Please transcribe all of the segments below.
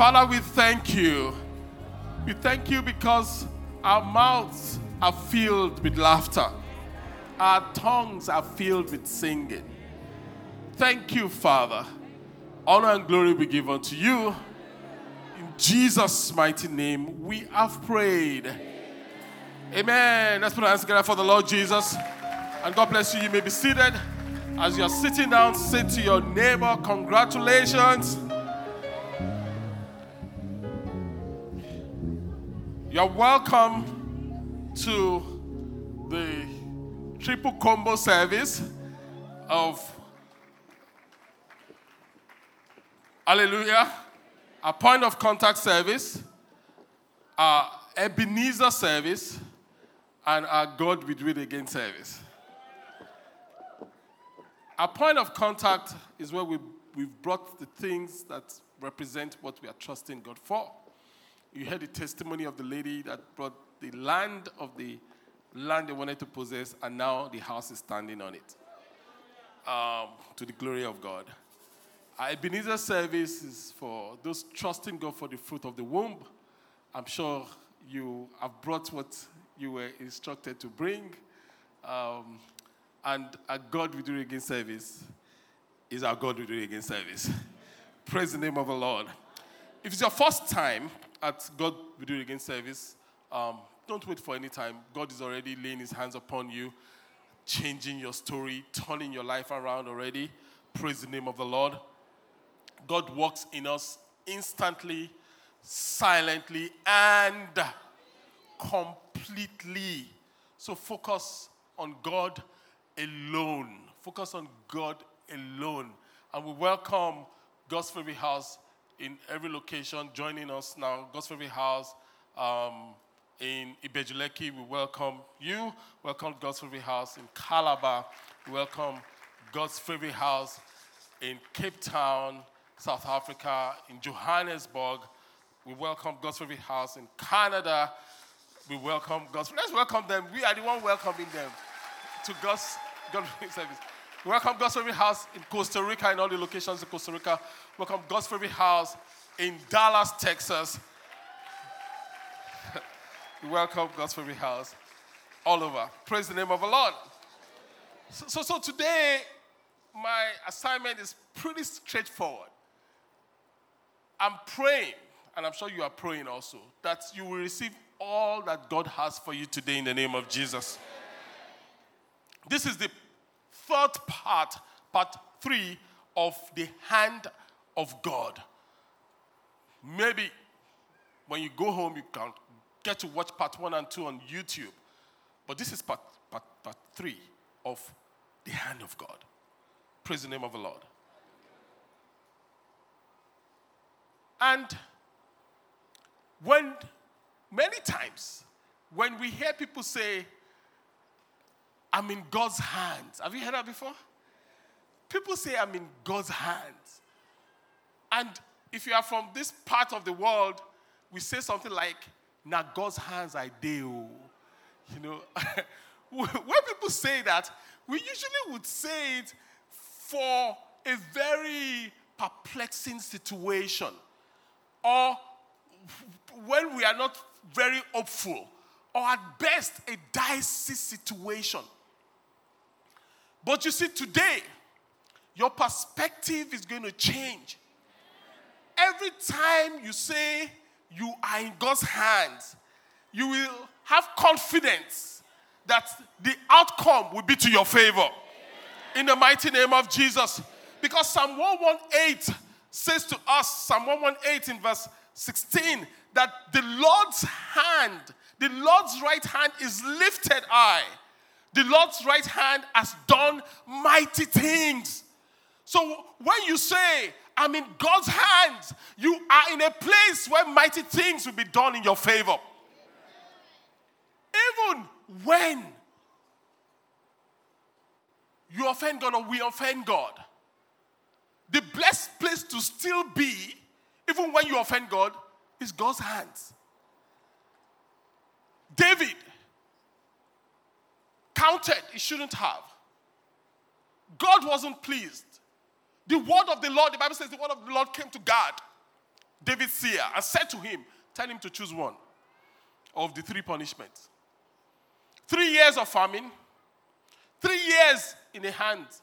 Father, we thank you. We thank you because our mouths are filled with laughter, our tongues are filled with singing. Thank you, Father. Honor and glory be given to you. In Jesus' mighty name, we have prayed. Amen. Let's put our hands together for the Lord Jesus. And God bless you. You may be seated. As you're sitting down, say to your neighbor, Congratulations. You're welcome to the triple combo service of Hallelujah, a point of contact service, our Ebenezer service, and our God We Do Again service. Our point of contact is where we, we've brought the things that represent what we are trusting God for. You heard the testimony of the lady that brought the land of the land they wanted to possess, and now the house is standing on it. Um, to the glory of God. Our Ebenezer service is for those trusting God for the fruit of the womb. I'm sure you have brought what you were instructed to bring. Um, and our God we do it again service is our God we do it again service. Praise the name of the Lord. If it's your first time at God we do it again service, um, don't wait for any time. God is already laying his hands upon you, changing your story, turning your life around already. Praise the name of the Lord. God works in us instantly, silently, and completely. So focus on God alone. Focus on God alone. And we welcome God's Favorite House in every location joining us now. God's House um, in Ibeju-Lekki, we welcome you. Welcome God's House in Calabar. We welcome God's House in Cape Town, South Africa, in Johannesburg. We welcome God's House in Canada. We welcome God's. Let's welcome them. We are the one welcoming them to God's God service. We welcome God's Favorite House in Costa Rica, in all the locations in Costa Rica. Welcome God's Favorite House in Dallas, Texas. we welcome God's Favorite House all over. Praise the name of the Lord. So, so, so today, my assignment is pretty straightforward. I'm praying, and I'm sure you are praying also, that you will receive all that God has for you today in the name of Jesus. This is the third part, part three of the hand of God. Maybe when you go home, you can get to watch part one and two on YouTube. But this is part, part, part three of the hand of God. Praise the name of the Lord. And when many times when we hear people say, I'm in God's hands, have you heard that before? People say, I'm in God's hands. And if you are from this part of the world, we say something like, Now God's hands I deal. Oh. You know, when people say that, we usually would say it for a very perplexing situation or when we are not very hopeful, or at best a dicey situation. But you see, today, your perspective is going to change. Every time you say you are in God's hands, you will have confidence that the outcome will be to your favor. In the mighty name of Jesus. Because Psalm 118 says to us, Psalm 118 in verse 16, that the Lord's hand, the Lord's right hand is lifted high. The Lord's right hand has done mighty things. So when you say, I'm in God's hands, you are in a place where mighty things will be done in your favor. Even when you offend God or we offend God, the blessed place to still be, even when you offend God, is God's hands. David counted, he shouldn't have. God wasn't pleased. The word of the Lord, the Bible says the word of the Lord came to Gad, David's seer, and said to him, Tell him to choose one of the three punishments. Three years of famine, three years in the hands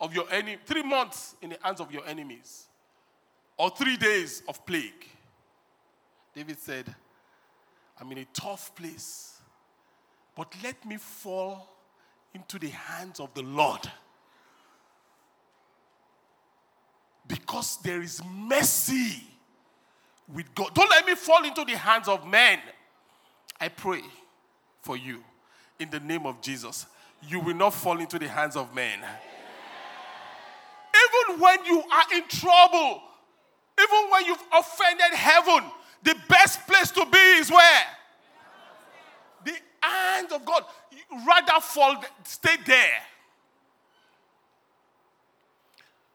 of your enemy, three months in the hands of your enemies, or three days of plague. David said, I'm in a tough place, but let me fall into the hands of the Lord. Because there is mercy with God. Don't let me fall into the hands of men. I pray for you in the name of Jesus. You will not fall into the hands of men. Even when you are in trouble, even when you've offended heaven, the best place to be is where? Hand of God. Rather fall, stay there.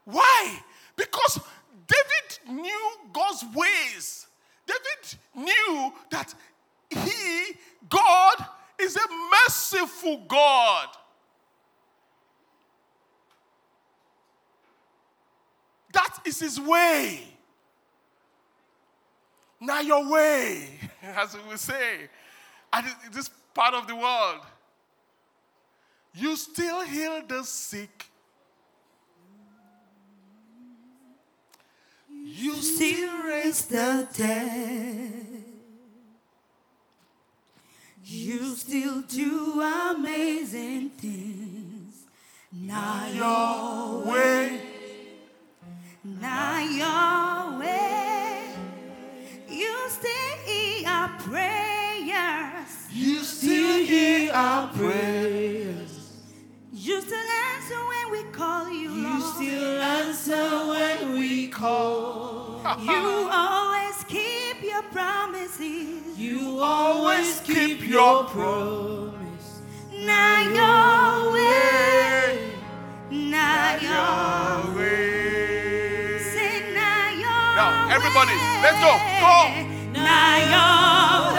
Why? Because David knew God's ways. David knew that he, God, is a merciful God. That is his way. Now, your way, as we say, at this part of the world, you still heal the sick. You still raise the dead. You still do amazing things. Not your way. Not your way. You still hear our prayers. You still hear our prayers. You still answer when we call you, You Lord. still answer when we call. You always keep your promises. You always keep your promise. Not your way. Not your way. Say not your Now, everybody, let's go. Go. Not your way.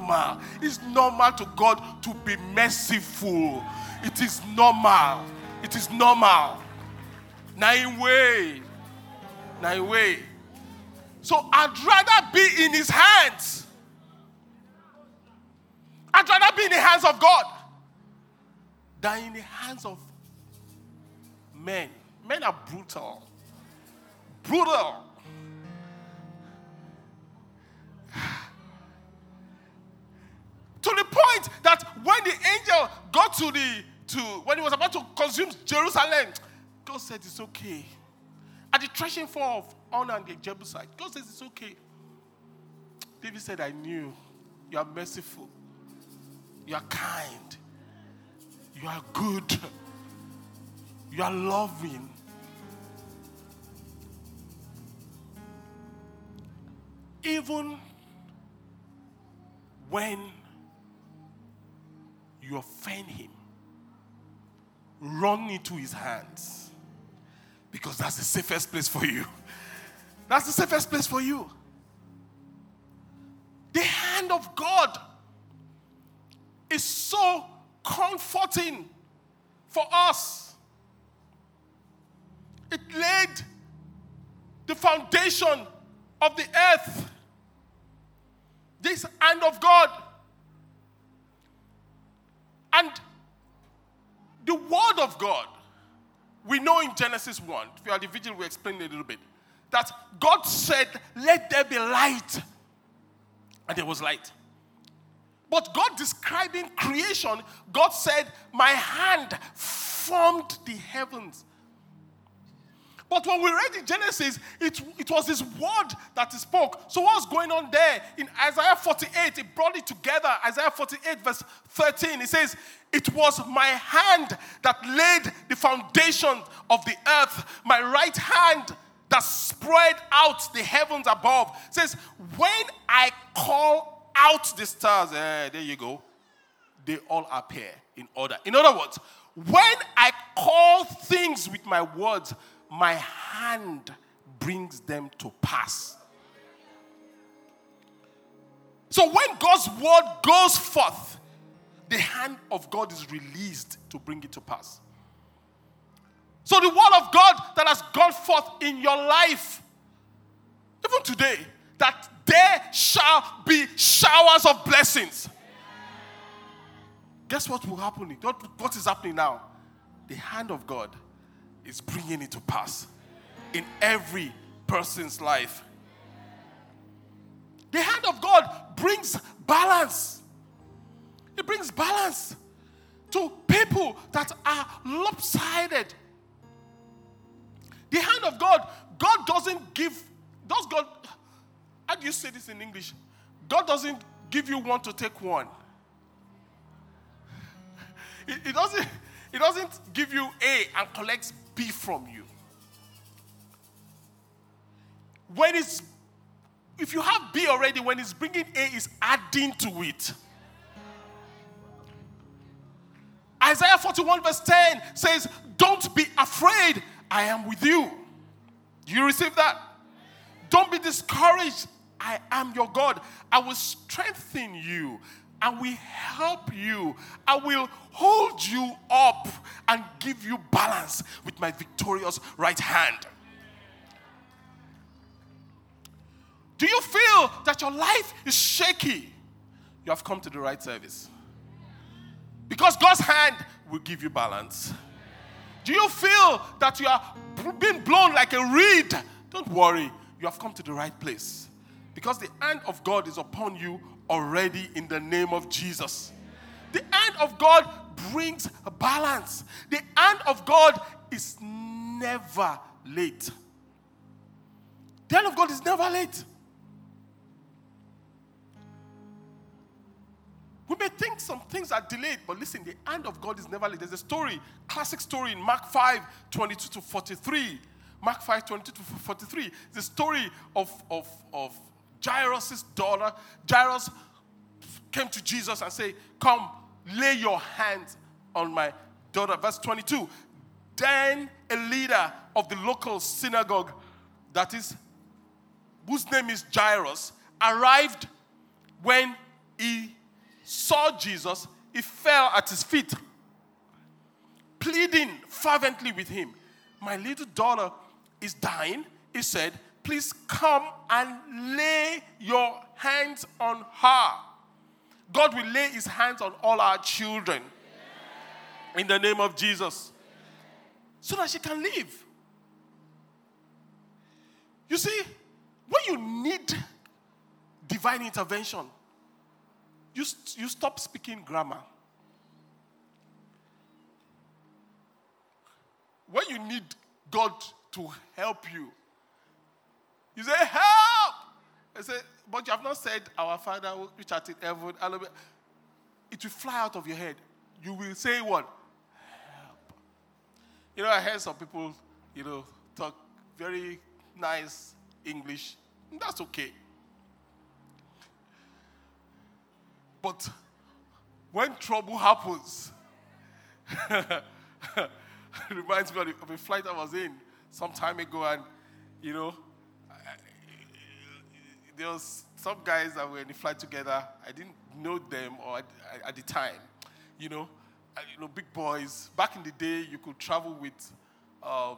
Normal. It's normal to God to be merciful. It is normal. It is normal. In way. In way. So I'd rather be in his hands. I'd rather be in the hands of God than in the hands of men. Men are brutal. Brutal. To the point that when the angel got to the to when he was about to consume Jerusalem, God said it's okay. At the threshing floor of Ornan the Jebusite, God says it's okay. David said, I knew you are merciful, you are kind, you are good, you are loving. Even when you offend him, run into his hands because that's the safest place for you. That's the safest place for you. The hand of God is so comforting for us. It laid the foundation of the earth. This hand of God. And the word of God, we know in Genesis 1, if you are the vigil, we explain it a little bit, that God said, Let there be light. And there was light. But God describing creation, God said, My hand formed the heavens. But when we read in Genesis, it, it was his word that he spoke. So, what's going on there? In Isaiah 48, it brought it together. Isaiah 48, verse 13, it says, It was my hand that laid the foundation of the earth, my right hand that spread out the heavens above. It says, When I call out the stars, eh, there you go, they all appear in order. In other words, when I call things with my words, my hand brings them to pass. So when God's word goes forth, the hand of God is released to bring it to pass. So the word of God that has gone forth in your life, even today, that there shall be showers of blessings. Guess what will happen? What is happening now? The hand of God is bringing it to pass in every person's life. The hand of God brings balance. It brings balance to people that are lopsided. The hand of God, God doesn't give, does God, how do you say this in English? God doesn't give you one to take one. It, doesn't, it doesn't give you A and collects B from you. When it's, if you have B already, when it's bringing A, is adding to it. Isaiah 41, verse 10 says, Don't be afraid, I am with you. Do you receive that? Don't be discouraged, I am your God. I will strengthen you. I will help you. I will hold you up and give you balance with my victorious right hand. Do you feel that your life is shaky? You have come to the right service. Because God's hand will give you balance. Do you feel that you are being blown like a reed? Don't worry, you have come to the right place. Because the hand of God is upon you already in the name of Jesus. The hand of God brings balance. The hand of God is never late. The hand of God is never late. We may think some things are delayed, but listen, the hand of God is never late. There's a story, classic story in Mark 5 22 to 43. Mark 5 22 to 43. The story of, of, of Jairus' daughter. Jairus came to Jesus and said, Come, lay your hands on my daughter. Verse 22. Then a leader of the local synagogue, that is, whose name is Jairus, arrived when he saw Jesus. He fell at his feet, pleading fervently with him. My little daughter is dying. He said, Please come and lay your hands on her. God will lay his hands on all our children in the name of Jesus so that she can live. You see, when you need divine intervention, you, you stop speaking grammar. When you need God to help you, you say, Help! I say, But you have not said, Our Father which art in heaven. It will fly out of your head. You will say what? Help. You know, I heard some people, you know, talk very nice English. That's okay. But when trouble happens, reminds me of a flight I was in some time ago, and you know, there was some guys that were in the flight together. I didn't know them or at, at the time. You know, you know, big boys. Back in the day, you could travel with um,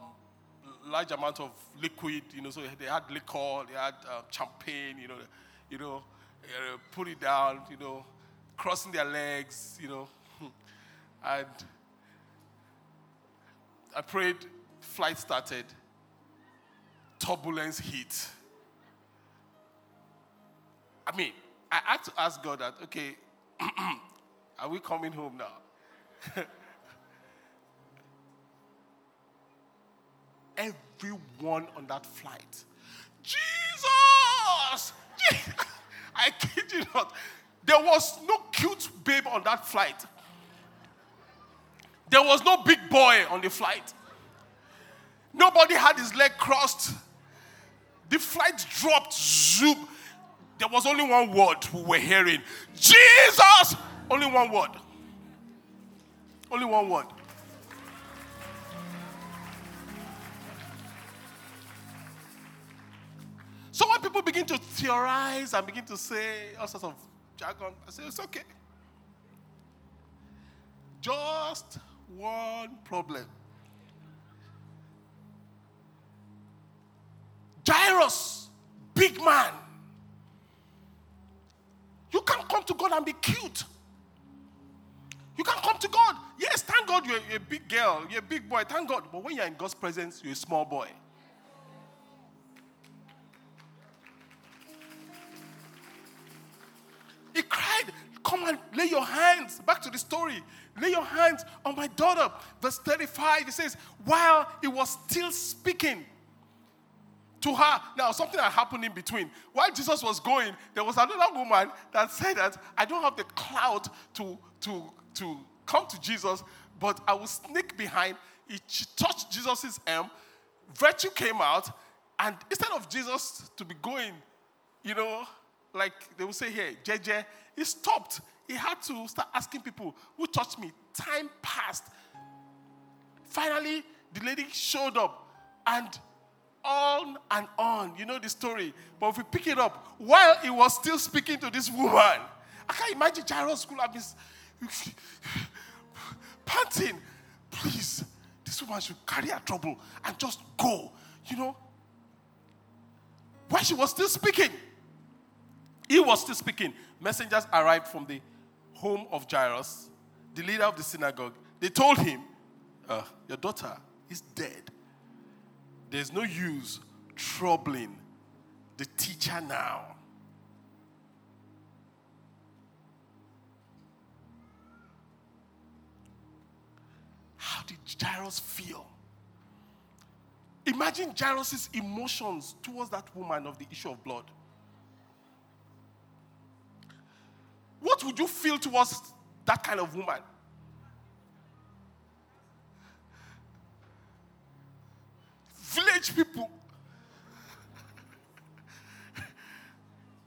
large amount of liquid. You know, so they had liquor, they had uh, champagne. You know, you know, uh, put it down. You know, crossing their legs. You know, and I prayed. Flight started. Turbulence hit. I mean, I had to ask God that, okay, are we coming home now? Everyone on that flight, Jesus! I kid you not. There was no cute babe on that flight. There was no big boy on the flight. Nobody had his leg crossed. The flight dropped, zoom. There was only one word we were hearing Jesus! Only one word. Only one word. So when people begin to theorize and begin to say all sorts of jargon, I say it's okay. Just one problem. Jairus, big man. To God and be cute. You can't come to God. Yes, thank God you're a big girl, you're a big boy, thank God. But when you're in God's presence, you're a small boy. He cried, Come and lay your hands. Back to the story. Lay your hands on my daughter. Verse 35, he says, While he was still speaking, to her. Now, something had happened in between. While Jesus was going, there was another woman that said that I don't have the clout to, to, to come to Jesus, but I will sneak behind. She touched Jesus' arm, virtue came out, and instead of Jesus to be going, you know, like they will say here, JJ, he stopped. He had to start asking people, who touched me? Time passed. Finally, the lady showed up and on and on. You know the story. But if we pick it up, while he was still speaking to this woman, I can't imagine Jairus could have been panting. Please, this woman should carry her trouble and just go. You know? While she was still speaking, he was still speaking. Messengers arrived from the home of Jairus, the leader of the synagogue. They told him, uh, Your daughter is dead. There's no use troubling the teacher now. How did Jairus feel? Imagine Jairus' emotions towards that woman of the issue of blood. What would you feel towards that kind of woman? Village people.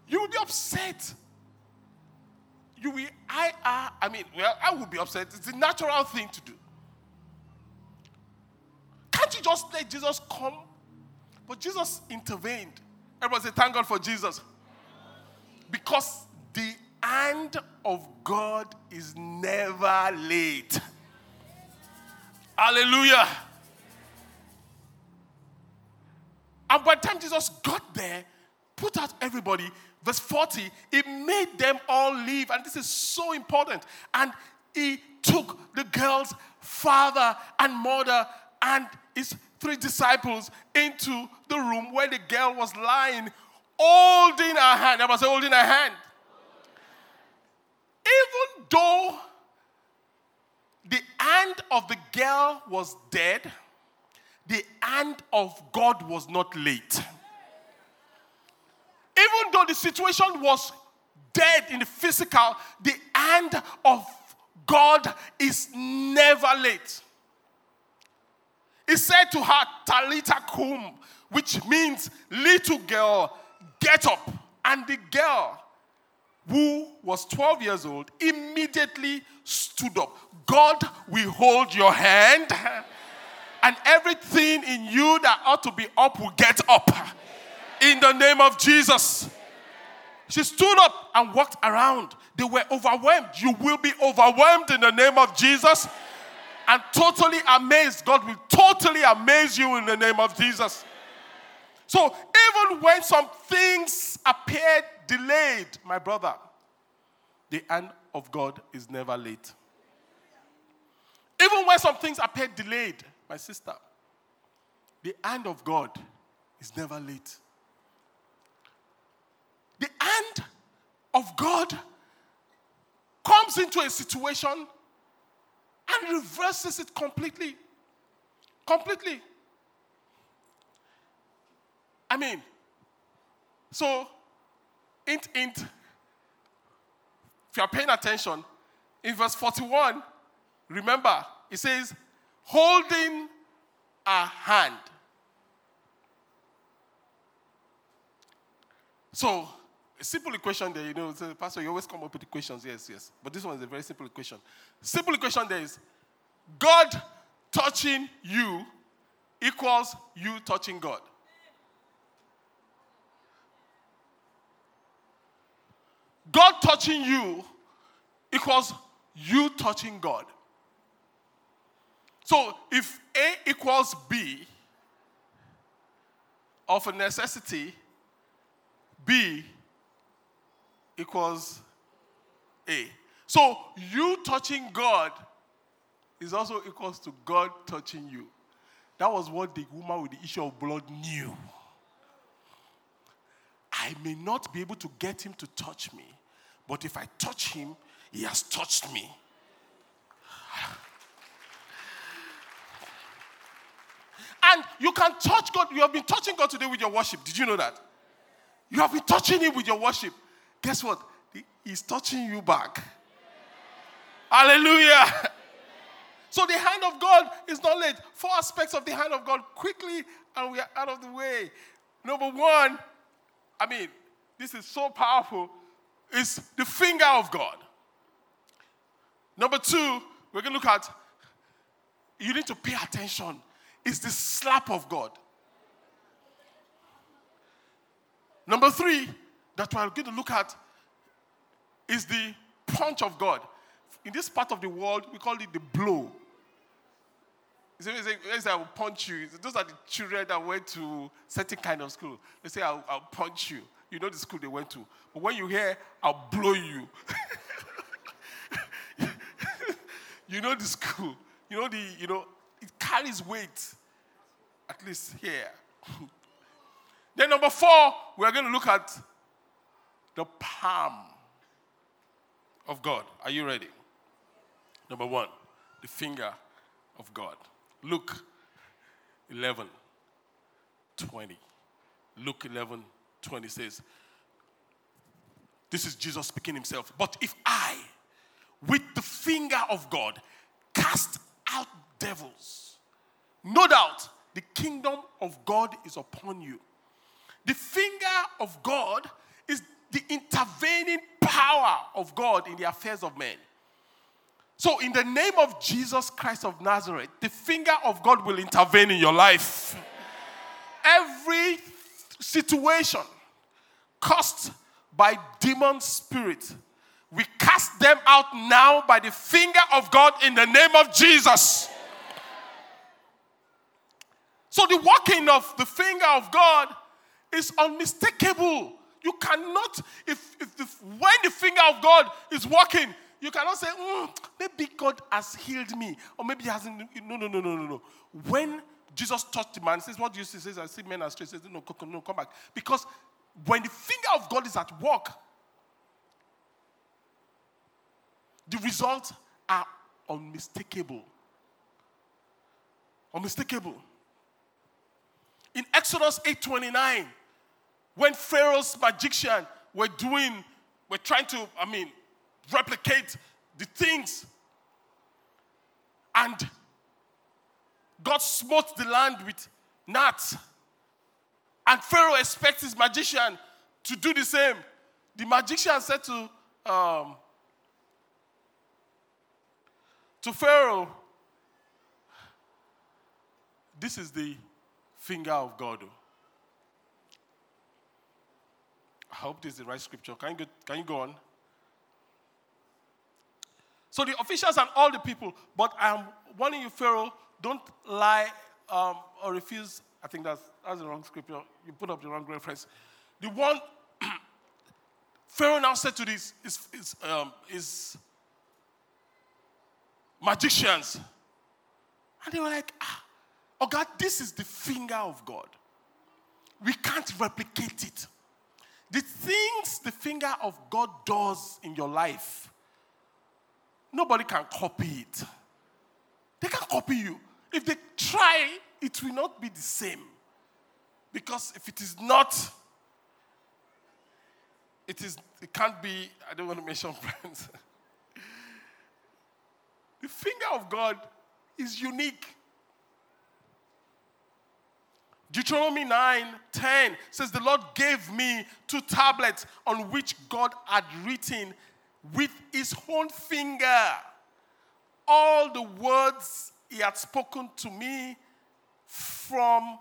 you will be upset. You will, I, I, I mean, well, I will be upset. It's a natural thing to do. Can't you just let Jesus come? But Jesus intervened. Everybody say, thank God for Jesus. Because the hand of God is never late. Hallelujah. And by the time Jesus got there, put out everybody, verse 40, he made them all leave. And this is so important. And he took the girl's father and mother and his three disciples into the room where the girl was lying, holding her hand. I was holding her hand. Even though the hand of the girl was dead, the hand of God was not late. Even though the situation was dead in the physical, the hand of God is never late. He said to her, Talitha koum, which means little girl, get up. And the girl, who was 12 years old, immediately stood up. God will hold your hand and everything in you that ought to be up will get up. In the name of Jesus. She stood up and walked around. They were overwhelmed. You will be overwhelmed in the name of Jesus and totally amazed. God will totally amaze you in the name of Jesus. So, even when some things appeared delayed, my brother, the hand of God is never late. Even when some things appear delayed, my sister, the hand of God is never late. The hand of God comes into a situation and reverses it completely. Completely. I mean, so, int, int, if you are paying attention, in verse 41, remember, it says, holding a hand. So, a simple equation there, you know, so, Pastor, you always come up with equations. Yes, yes. But this one is a very simple equation. Simple equation there is God touching you equals you touching God. God touching you equals you touching God. So if A equals B, of a necessity, B equals A. So you touching God is also equals to God touching you. That was what the woman with the issue of blood knew. I may not be able to get him to touch me, but if I touch him, he has touched me. And you can touch God. You have been touching God today with your worship. Did you know that? You have been touching Him with your worship. Guess what? He's touching you back. Hallelujah. So the hand of God is not late. Four aspects of the hand of God quickly, and we are out of the way. Number one, I mean, this is so powerful, is the finger of God. Number two, we're going to look at, you need to pay attention is the slap of God. Number three, that we're going to look at is the punch of God. In this part of the world, we call it the blow. He says, I will punch you. Those are the children that went to certain kind of school. They say, I'll, I'll punch you. You know the school they went to. But when you hear, I'll blow you. you know the school. You know the, you know, it carries weight, at least here. then, number four, we're going to look at the palm of God. Are you ready? Number one, the finger of God. Luke 11 20. Luke 11 20 says, This is Jesus speaking himself. But if I, with the finger of God, cast out devils. No doubt the kingdom of God is upon you. The finger of God is the intervening power of God in the affairs of men. So, in the name of Jesus Christ of Nazareth, the finger of God will intervene in your life. Every situation caused by demon spirit, we cast them out now by the finger of God in the name of Jesus. So the working of the finger of God is unmistakable. You cannot, if, if, if when the finger of God is working, you cannot say, mm, maybe God has healed me, or maybe he hasn't. No, no, no, no, no, no. When Jesus touched the man, says, What do you see? Says, I see men are straight. Says, No, no, come back. Because when the finger of God is at work, the results are unmistakable. Unmistakable. In Exodus 8:29, when Pharaoh's magician were doing, were trying to, I mean, replicate the things, and God smote the land with gnats, and Pharaoh expects his magician to do the same. The magician said to um, to Pharaoh, This is the finger of God. I hope this is the right scripture. Can you go, can you go on? So the officials and all the people, but I'm warning you, Pharaoh, don't lie um, or refuse. I think that's, that's the wrong scripture. You put up the wrong reference. The one, Pharaoh now said to these is, his, um, his magicians, and they were like, ah, oh God, this is the finger of God. We can't replicate it. The things the finger of God does in your life, nobody can copy it. They can copy you. If they try, it will not be the same. Because if it is not, it is it can't be, I don't want to mention friends. the finger of God is unique. Deuteronomy 9 10 says, The Lord gave me two tablets on which God had written with his own finger all the words he had spoken to me from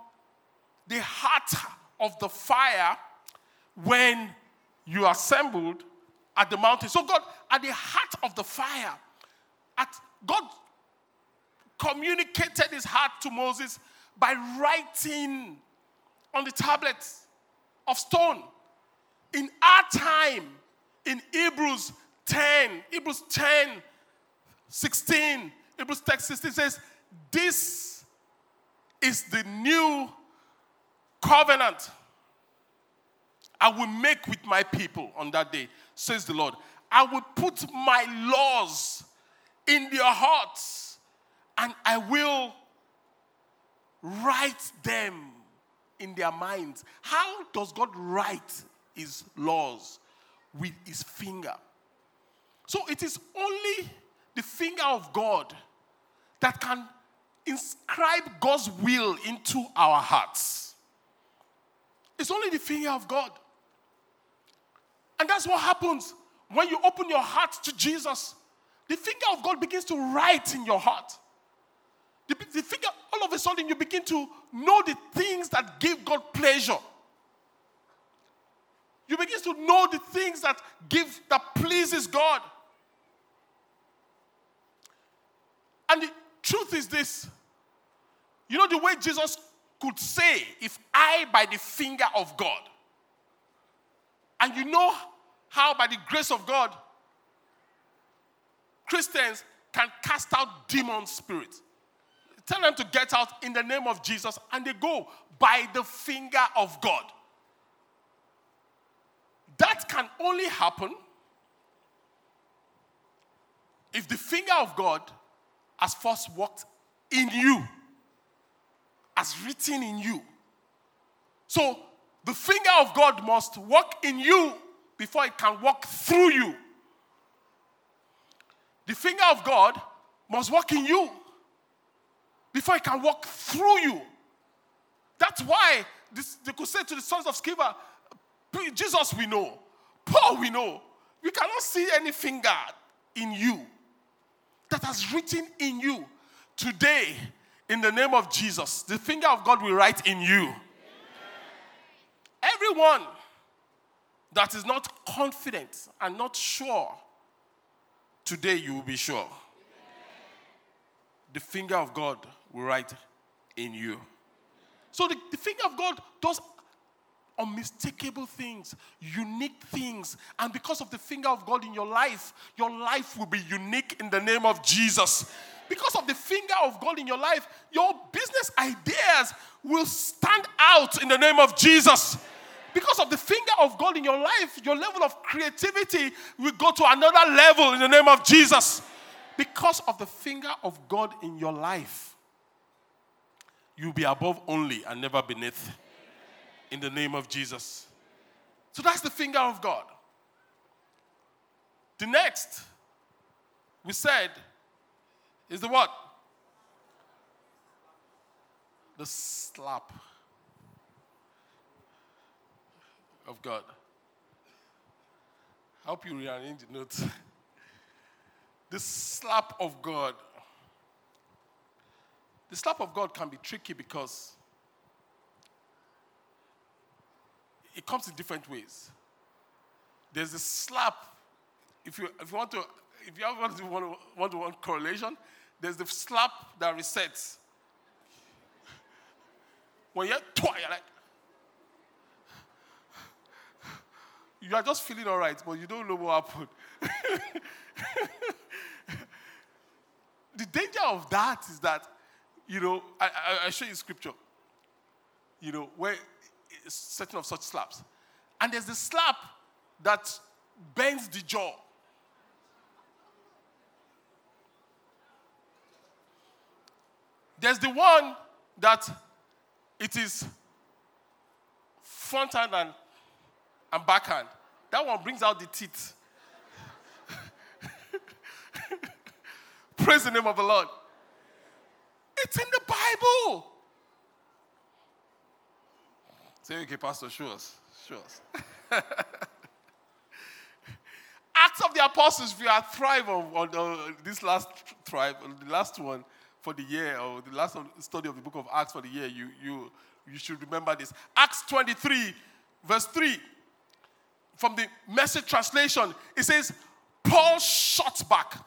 the heart of the fire when you assembled at the mountain. So, God, at the heart of the fire, at God communicated his heart to Moses by writing on the tablets of stone. In our time, in Hebrews 10, Hebrews 10, 16, Hebrews text 16 says, This is the new covenant I will make with my people on that day, says the Lord. I will put my laws in their hearts and I will write them in their minds. How does God write his laws? With his finger. So it is only the finger of God that can inscribe God's will into our hearts. It's only the finger of God. And that's what happens when you open your heart to Jesus. The finger of God begins to write in your heart. The, the finger, all of a sudden, you begin to know the things that give God pleasure. You begin to know the things that give that pleases God. And the truth is this. You know the way Jesus could say, if I by the finger of God. And you know how by the grace of God, Christians can cast out demon spirits. Tell them to get out in the name of Jesus, and they go by the finger of God. That can only happen if the finger of God has first worked in you, as written in you. So the finger of God must work in you before it can work through you. The finger of God must work in you before I can walk through you. That's why this, they could say to the sons of Sceva, Jesus we know, Paul we know. We cannot see any finger in you that has written in you. Today, in the name of Jesus, the finger of God will write in you. Everyone that is not confident and not sure, today you will be sure. The finger of God write in you. So the, the finger of God does unmistakable things, unique things. And because of the finger of God in your life, your life will be unique in the name of Jesus. Because of the finger of God in your life, your business ideas will stand out in the name of Jesus. Because of the finger of God in your life, your level of creativity will go to another level in the name of Jesus. Because of the finger of God in your life, you'll be above only and never beneath. In the name of Jesus. So that's the finger of God. The next, we said, is the what? The slap of God. I hope you rearrange the notes. the slap of God. The slap of God can be tricky because it comes in different ways. There's a slap. If you if you want to if you want to to, want to want correlation, there's the slap that resets. When you're twi, you're like you are just feeling all right, but you don't know what happened. the danger of that is that, you know, I, I, I show you scripture, you know, where certain of such slaps. And there's the slap that bends the jaw. There's the one that it is front hand and, and backhand. That one brings out the teeth. Praise the name of the Lord. It's in the Bible. Say, okay, Pastor, show us. Show us. Acts of the Apostles, we are thrive on, on uh, this last thrive, the last one for the year, or the last study of the book of Acts for the year, you, you, you should remember this. Acts 23, verse 3, from the message translation, it says, Paul shot back.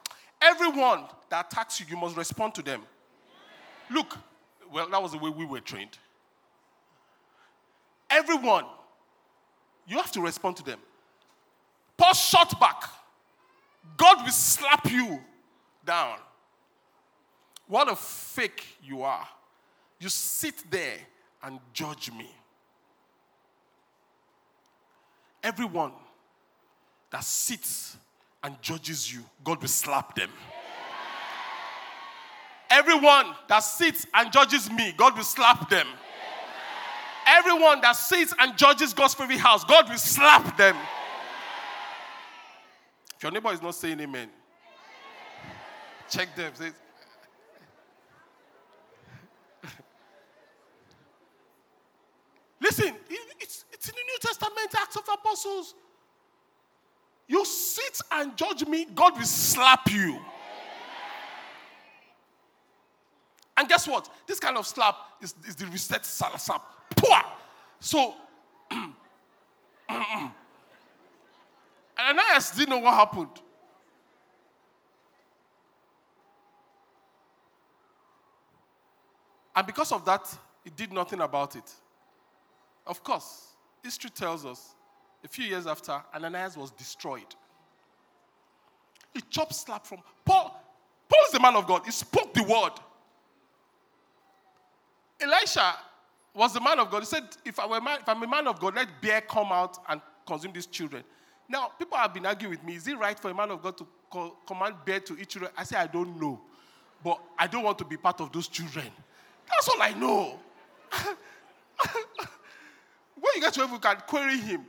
Everyone that attacks you, you must respond to them. Look, well, that was the way we were trained. Everyone, you have to respond to them. Paul shot back. God will slap you down. What a fake you are. You sit there and judge me. Everyone that sits and judges you, God will slap them. Everyone that sits and judges me, God will slap them. Everyone that sits and judges God's favorite house, God will slap them. If your neighbor is not saying amen, check them. Say, Listen, it's, it's in the New Testament, Acts of Apostles. You sit and judge me, God will slap you. And guess what? This kind of slap is, is the reset slap. So, and Ananias didn't know what happened. And because of that, he did nothing about it. Of course, history tells us a few years after, Ananias was destroyed. He chopped slap from Paul. Paul is the man of God. He spoke the word. Elisha was the man of God. He said, if, I were man, if I'm a man of God, let bear come out and consume these children. Now, people have been arguing with me, is it right for a man of God to command bear to eat children? I say, I don't know. But I don't want to be part of those children. That's all I know. when you get to heaven, you can query him.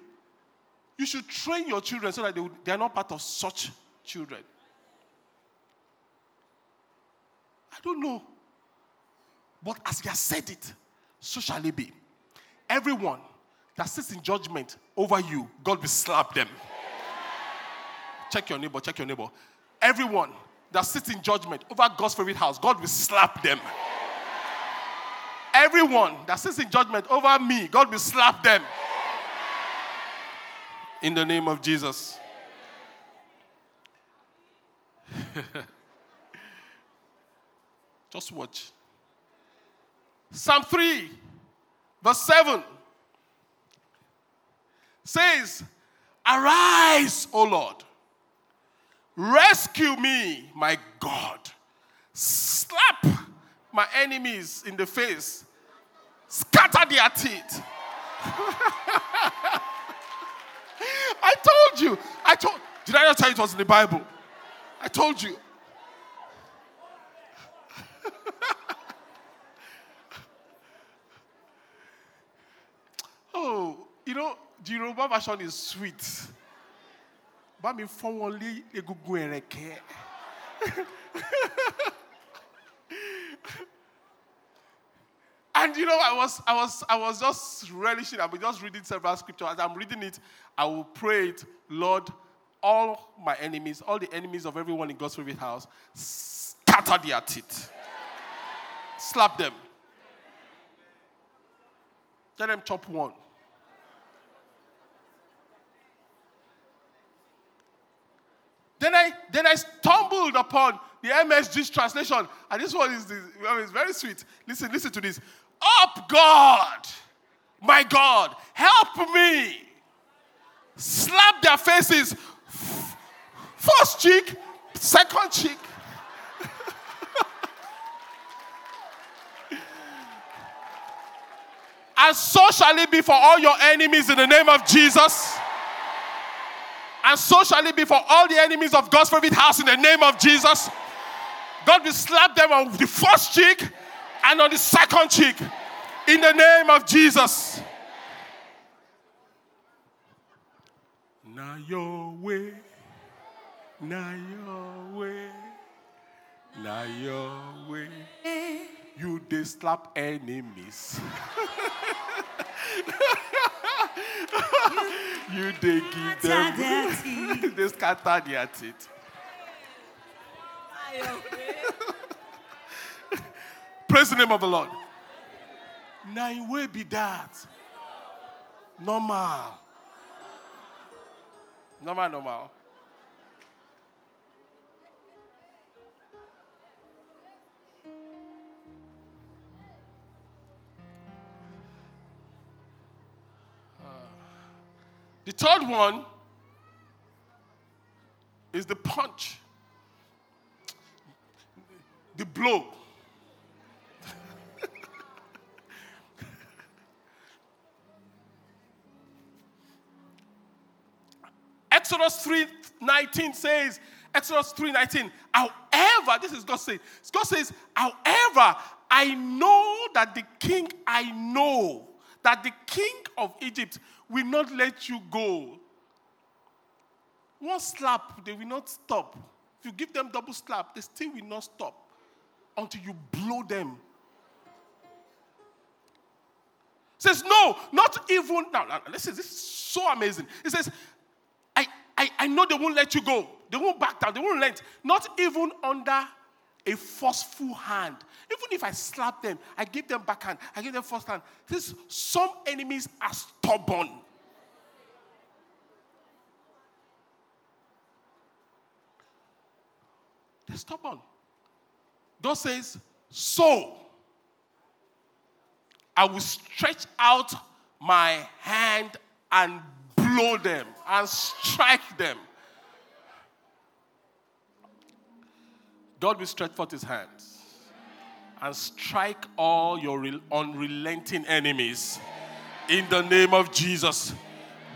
You should train your children so that they, they are not part of such children. I don't know. But as he has said it, so shall it be. Everyone that sits in judgment over you, God will slap them. Check your neighbor, check your neighbor. Everyone that sits in judgment over God's favorite house, God will slap them. Everyone that sits in judgment over me, God will slap them. In the name of Jesus. Just watch. Psalm 3, verse 7 says, Arise, O Lord. Rescue me, my God. Slap my enemies in the face. Scatter their teeth. I told you. I told. Did I not tell you it was in the Bible? I told you. Oh, you know, the Yoruba version is sweet. But me for only egungun ẹ̀rẹ̀kẹ́. And you know, I was, I was, I was just relishing. I was just reading several scriptures. As I'm reading it, I will pray it, Lord, all my enemies, all the enemies of everyone in God's favorite house, scatter their teeth, slap them, let them chop one. Then I then I stumbled upon the MSG's translation, and this one is, it's very sweet. Listen, listen to this. Up, God, my God, help me. Slap their faces. First cheek, second cheek. and so shall it be for all your enemies in the name of Jesus. And so shall it be for all the enemies of God's favorite house in the name of Jesus. God will slap them on the first cheek and on the second cheek in the name of Jesus. Now your way, now your way, now your way. You they slap enemies. you they give them. they scatter their teeth. Praise the name of the Lord. Now it will be that. Normal. Normal, normal. The third one is the punch, the blow. Exodus 3:19 says, Exodus 3:19, however, this is God saying, God says, however, I know that the king, I know that the king of Egypt will not let you go. One slap, they will not stop. If you give them double slap, they still will not stop until you blow them. Says, no, not even. Now, listen, this is so amazing. It says, I, I, I know they won't let you go. They won't back down. They won't let. Not even under a forceful hand. Even if I slap them, I give them backhand, I give them first hand. This, some enemies are stubborn. They're stubborn. God says, So I will stretch out my hand and blow them and strike them. God will stretch forth his hands and strike all your unrelenting enemies in the name of Jesus.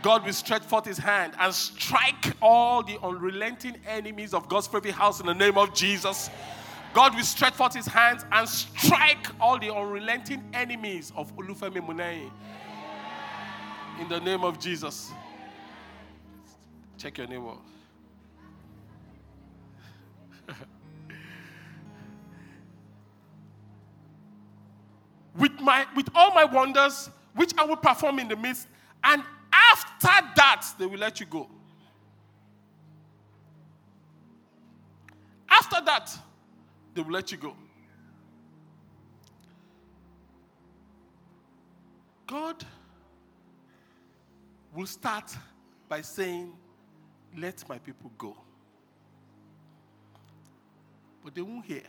God will stretch forth his hand and strike all the unrelenting enemies of God's perfect house in the name of Jesus. God will stretch forth his hands and strike all the unrelenting enemies of Olufemi Munei in the name of Jesus. Check your neighbor. With, my, with all my wonders, which I will perform in the midst, and after that, they will let you go. After that, they will let you go. God will start by saying, Let my people go. But they won't hear.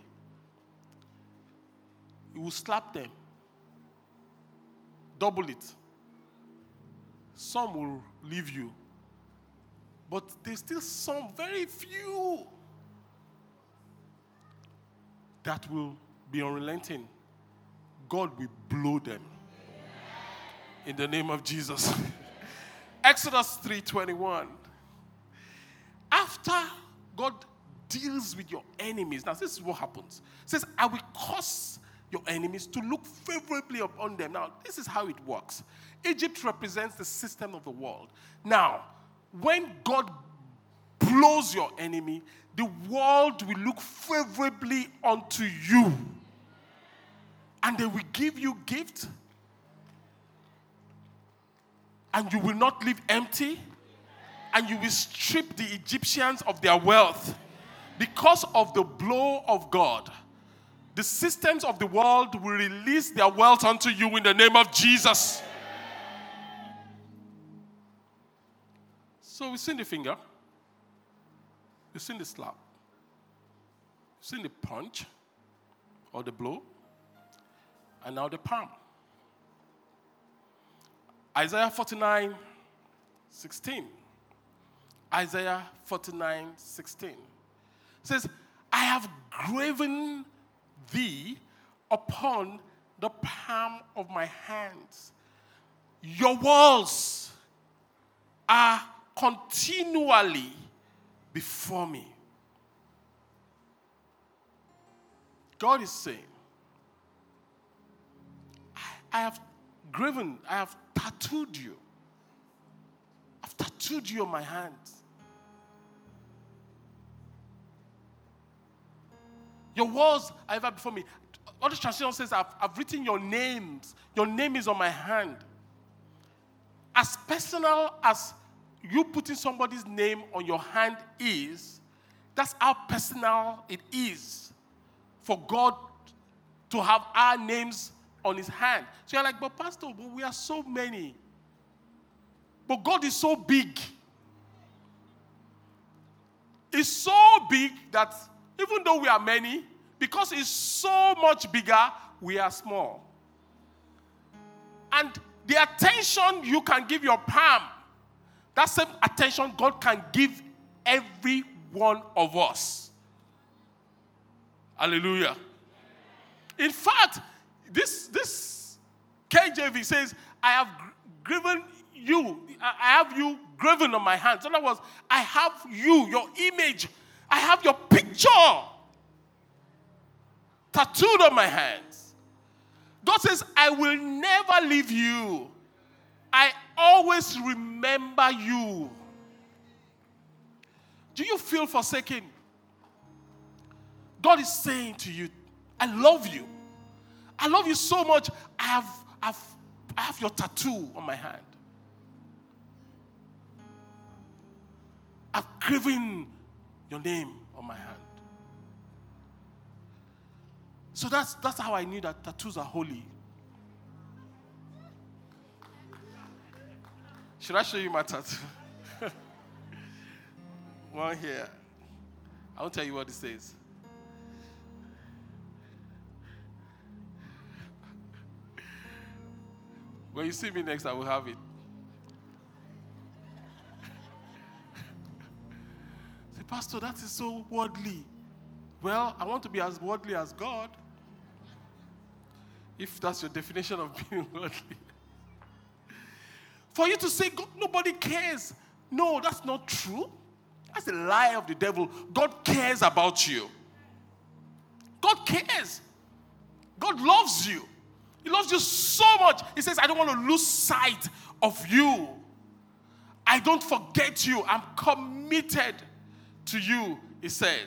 He will slap them, double it. Some will leave you, but there's still some, very few, that will be unrelenting. God will blow them in the name of Jesus. Exodus 3:21. After God deals with your enemies, now this is what happens. It says, I will cause your enemies to look favorably upon them. Now, this is how it works. Egypt represents the system of the world. Now, when God blows your enemy, the world will look favorably unto you. And they will give you gifts. And you will not live empty. And you will strip the Egyptians of their wealth because of the blow of God the systems of the world will release their wealth unto you in the name of Jesus. So we've seen the finger. we've seen the slap. You've seen the punch or the blow. And now the palm. Isaiah 49, 16. Isaiah 49, 16 says, I have graven thee upon the palm of my hands. Your walls are continually before me. God is saying, I, have graven, I have tattooed you. I've tattooed you on my hands. Your walls are ever before me. Other translation says, I've, I've written your names. Your name is on my hand. As personal as you putting somebody's name on your hand is, that's how personal it is for God to have our names on his hand. So you're like, but Pastor, but we are so many. But God is so big. It's so big that even though we are many, because it's so much bigger, we are small. And the attention you can give your palm, that same attention God can give every one of us. Hallelujah. In fact, this, this KJV says, I have given you, I have you graven on my hands. In other words, I have you, your image, I have your picture tattooed on my hands. God says, I will never leave you. I always remember you. Do you feel forsaken? God is saying to you, I love you. I love you so much. I have, I've, I have your tattoo on my hand. I've graven your name on my hand. So that's, that's how I knew that tattoos are holy. Should I show you my tattoo? One here. I won't tell you what it says. When you see me next, I will have it. Say, Pastor, that is so worldly. Well, I want to be as worldly as God. If that's your definition of being worldly. For you to say, God, nobody cares. No, that's not true. That's a lie of the devil. God cares about you. God cares. God loves you. He loves you so much. He says, I don't want to lose sight of you. I don't forget you. I'm committed to you, he said.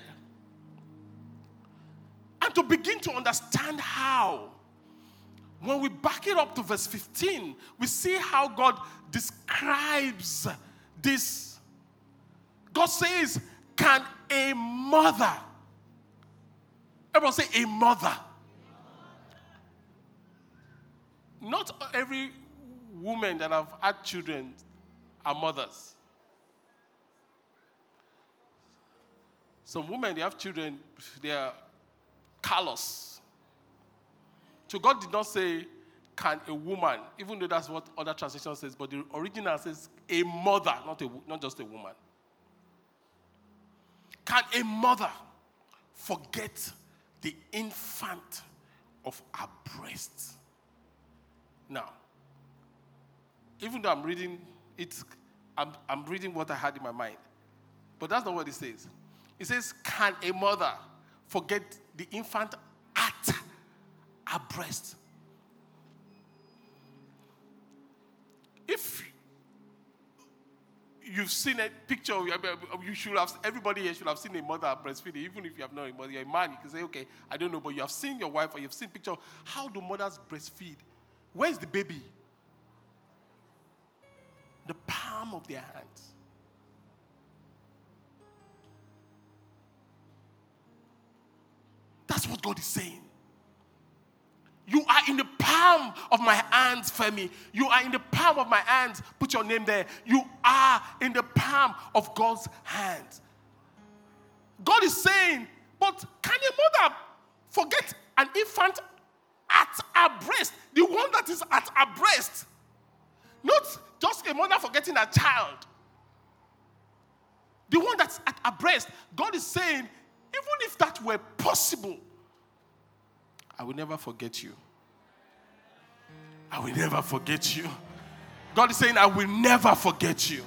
And to begin to understand how, when we back it up to verse 15, we see how God describes this. God says, Can a mother, everyone say, a mother, not every woman that have had children are mothers. Some women, they have children, they are callous. So God did not say, can a woman, even though that's what other translation says, but the original says a mother, not, a, not just a woman. Can a mother forget the infant of her breast? Now, even though I'm reading it, I'm, I'm reading what I had in my mind. But that's not what it says. It says, Can a mother forget the infant her breast? If you've seen a picture, you should have, everybody here should have seen a mother breastfeeding. Even if you have not a mother, you're a man, you can say, okay, I don't know, but you have seen your wife or you've seen picture. How do mothers breastfeed? Where's the baby? The palm of their hands. That's what God is saying. You are in the palm of my hands, Femi. You are in the palm of my hands. Put your name there. You are in the palm of God's hands. God is saying, but can a mother forget an infant at her breast? The one that is at her breast. Not just a mother forgetting a child. The one that's at her breast. God is saying, even if that were possible, I will never forget you. I will never forget you. God is saying, I will never forget you.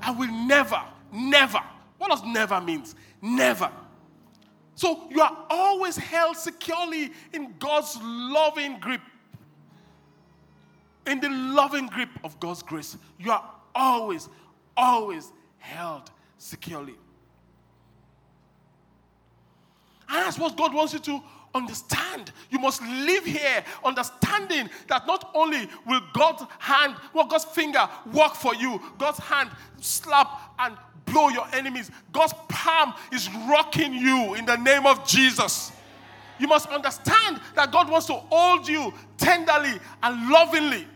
I will never, never. What does never means? Never. So you are always held securely in God's loving grip. In the loving grip of God's grace. You are always, always held securely. And that's what God wants you to understand. You must live here understanding that not only will God's hand, well, God's finger work for you, God's hand slap and blow your enemies. God's palm is rocking you in the name of Jesus. You must understand that God wants to hold you tenderly and lovingly.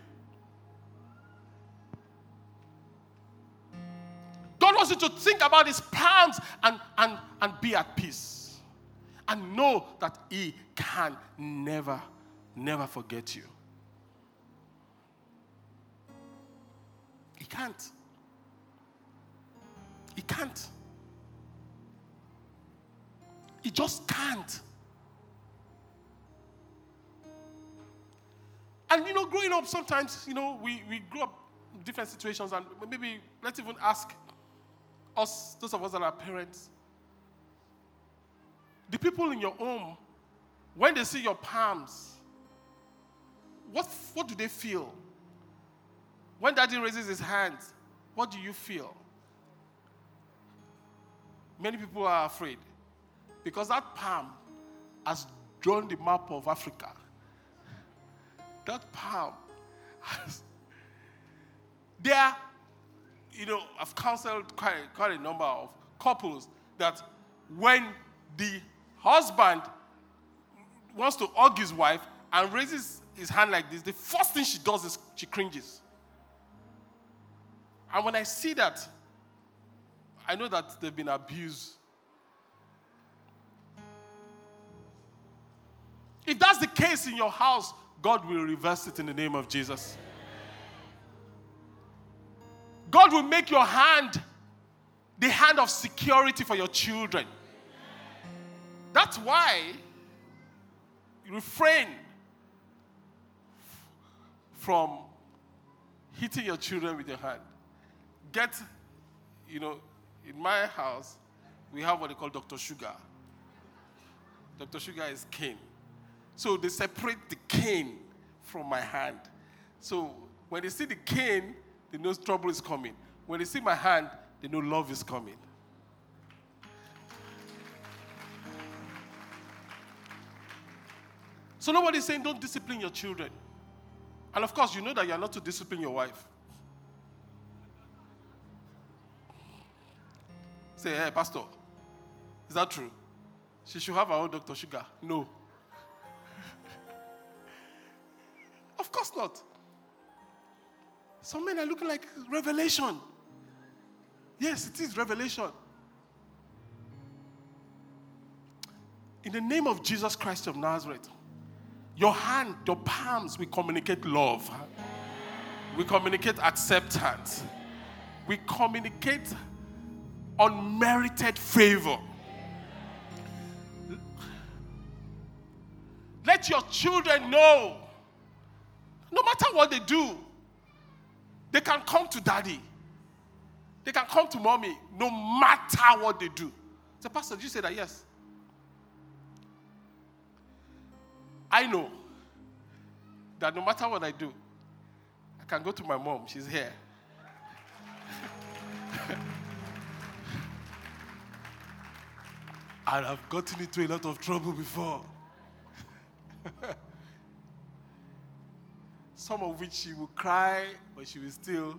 God wants you to think about his plans and, and, and be at peace. And know that he can never, never forget you. He can't. He can't. He just can't. And you know, growing up, sometimes, you know, we, we grew up different situations, and maybe let's even ask us, those of us that are parents, the people in your home, when they see your palms, what, what do they feel? When daddy raises his hands, what do you feel? Many people are afraid because that palm has drawn the map of Africa. That palm has. There, you know, I've counseled quite, quite a number of couples that when the husband wants to hug his wife and raises his hand like this, the first thing she does is she cringes. And when I see that, I know that they've been abused. If that's the case in your house, God will reverse it in the name of Jesus. God will make your hand the hand of security for your children. That's why refrain from hitting your children with your hand. Get, you know, in my house, we have what they call Dr. Sugar. Dr. Sugar is cane. So they separate the cane from my hand. So when they see the cane, they know trouble is coming. When they see my hand, they know love is coming. So nobody's saying don't discipline your children. And of course, you know that you're not to discipline your wife. Say, hey, Pastor, is that true? She should have her own Dr. Sugar. No. of course not. Some men are looking like revelation. Yes, it is revelation. In the name of Jesus Christ of Nazareth, your hand, your palms, we communicate love. We communicate acceptance. We communicate unmerited favor. Let your children know no matter what they do, they can come to daddy. They can come to mommy no matter what they do. So, Pastor, did you say that? Yes. I know that no matter what I do, I can go to my mom. She's here. and I've gotten into a lot of trouble before. Some of which she will cry, but she will still.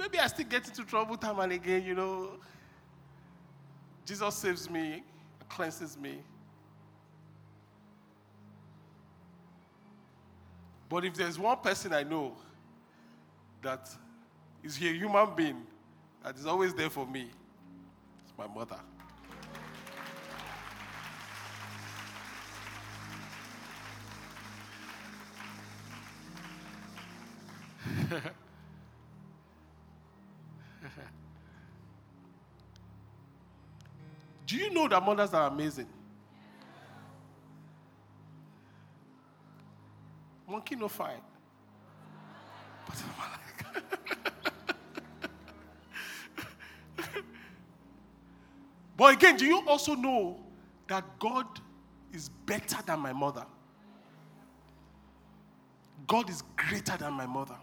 Maybe I still get into trouble time and again, you know. Jesus saves me, cleanses me. But if there's one person I know that is a human being that is always there for me, it's my mother. Do you know that mothers are amazing? Monkey no fine. But but again, do you also know that God is better than my mother? God is greater than my mother.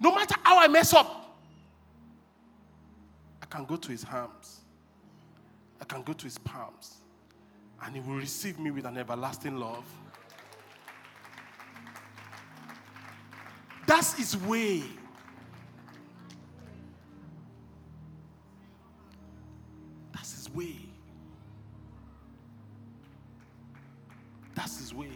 No matter how I mess up, can go to his arms. I can go to his palms. And he will receive me with an everlasting love. That's his way. That's his way. That's his way.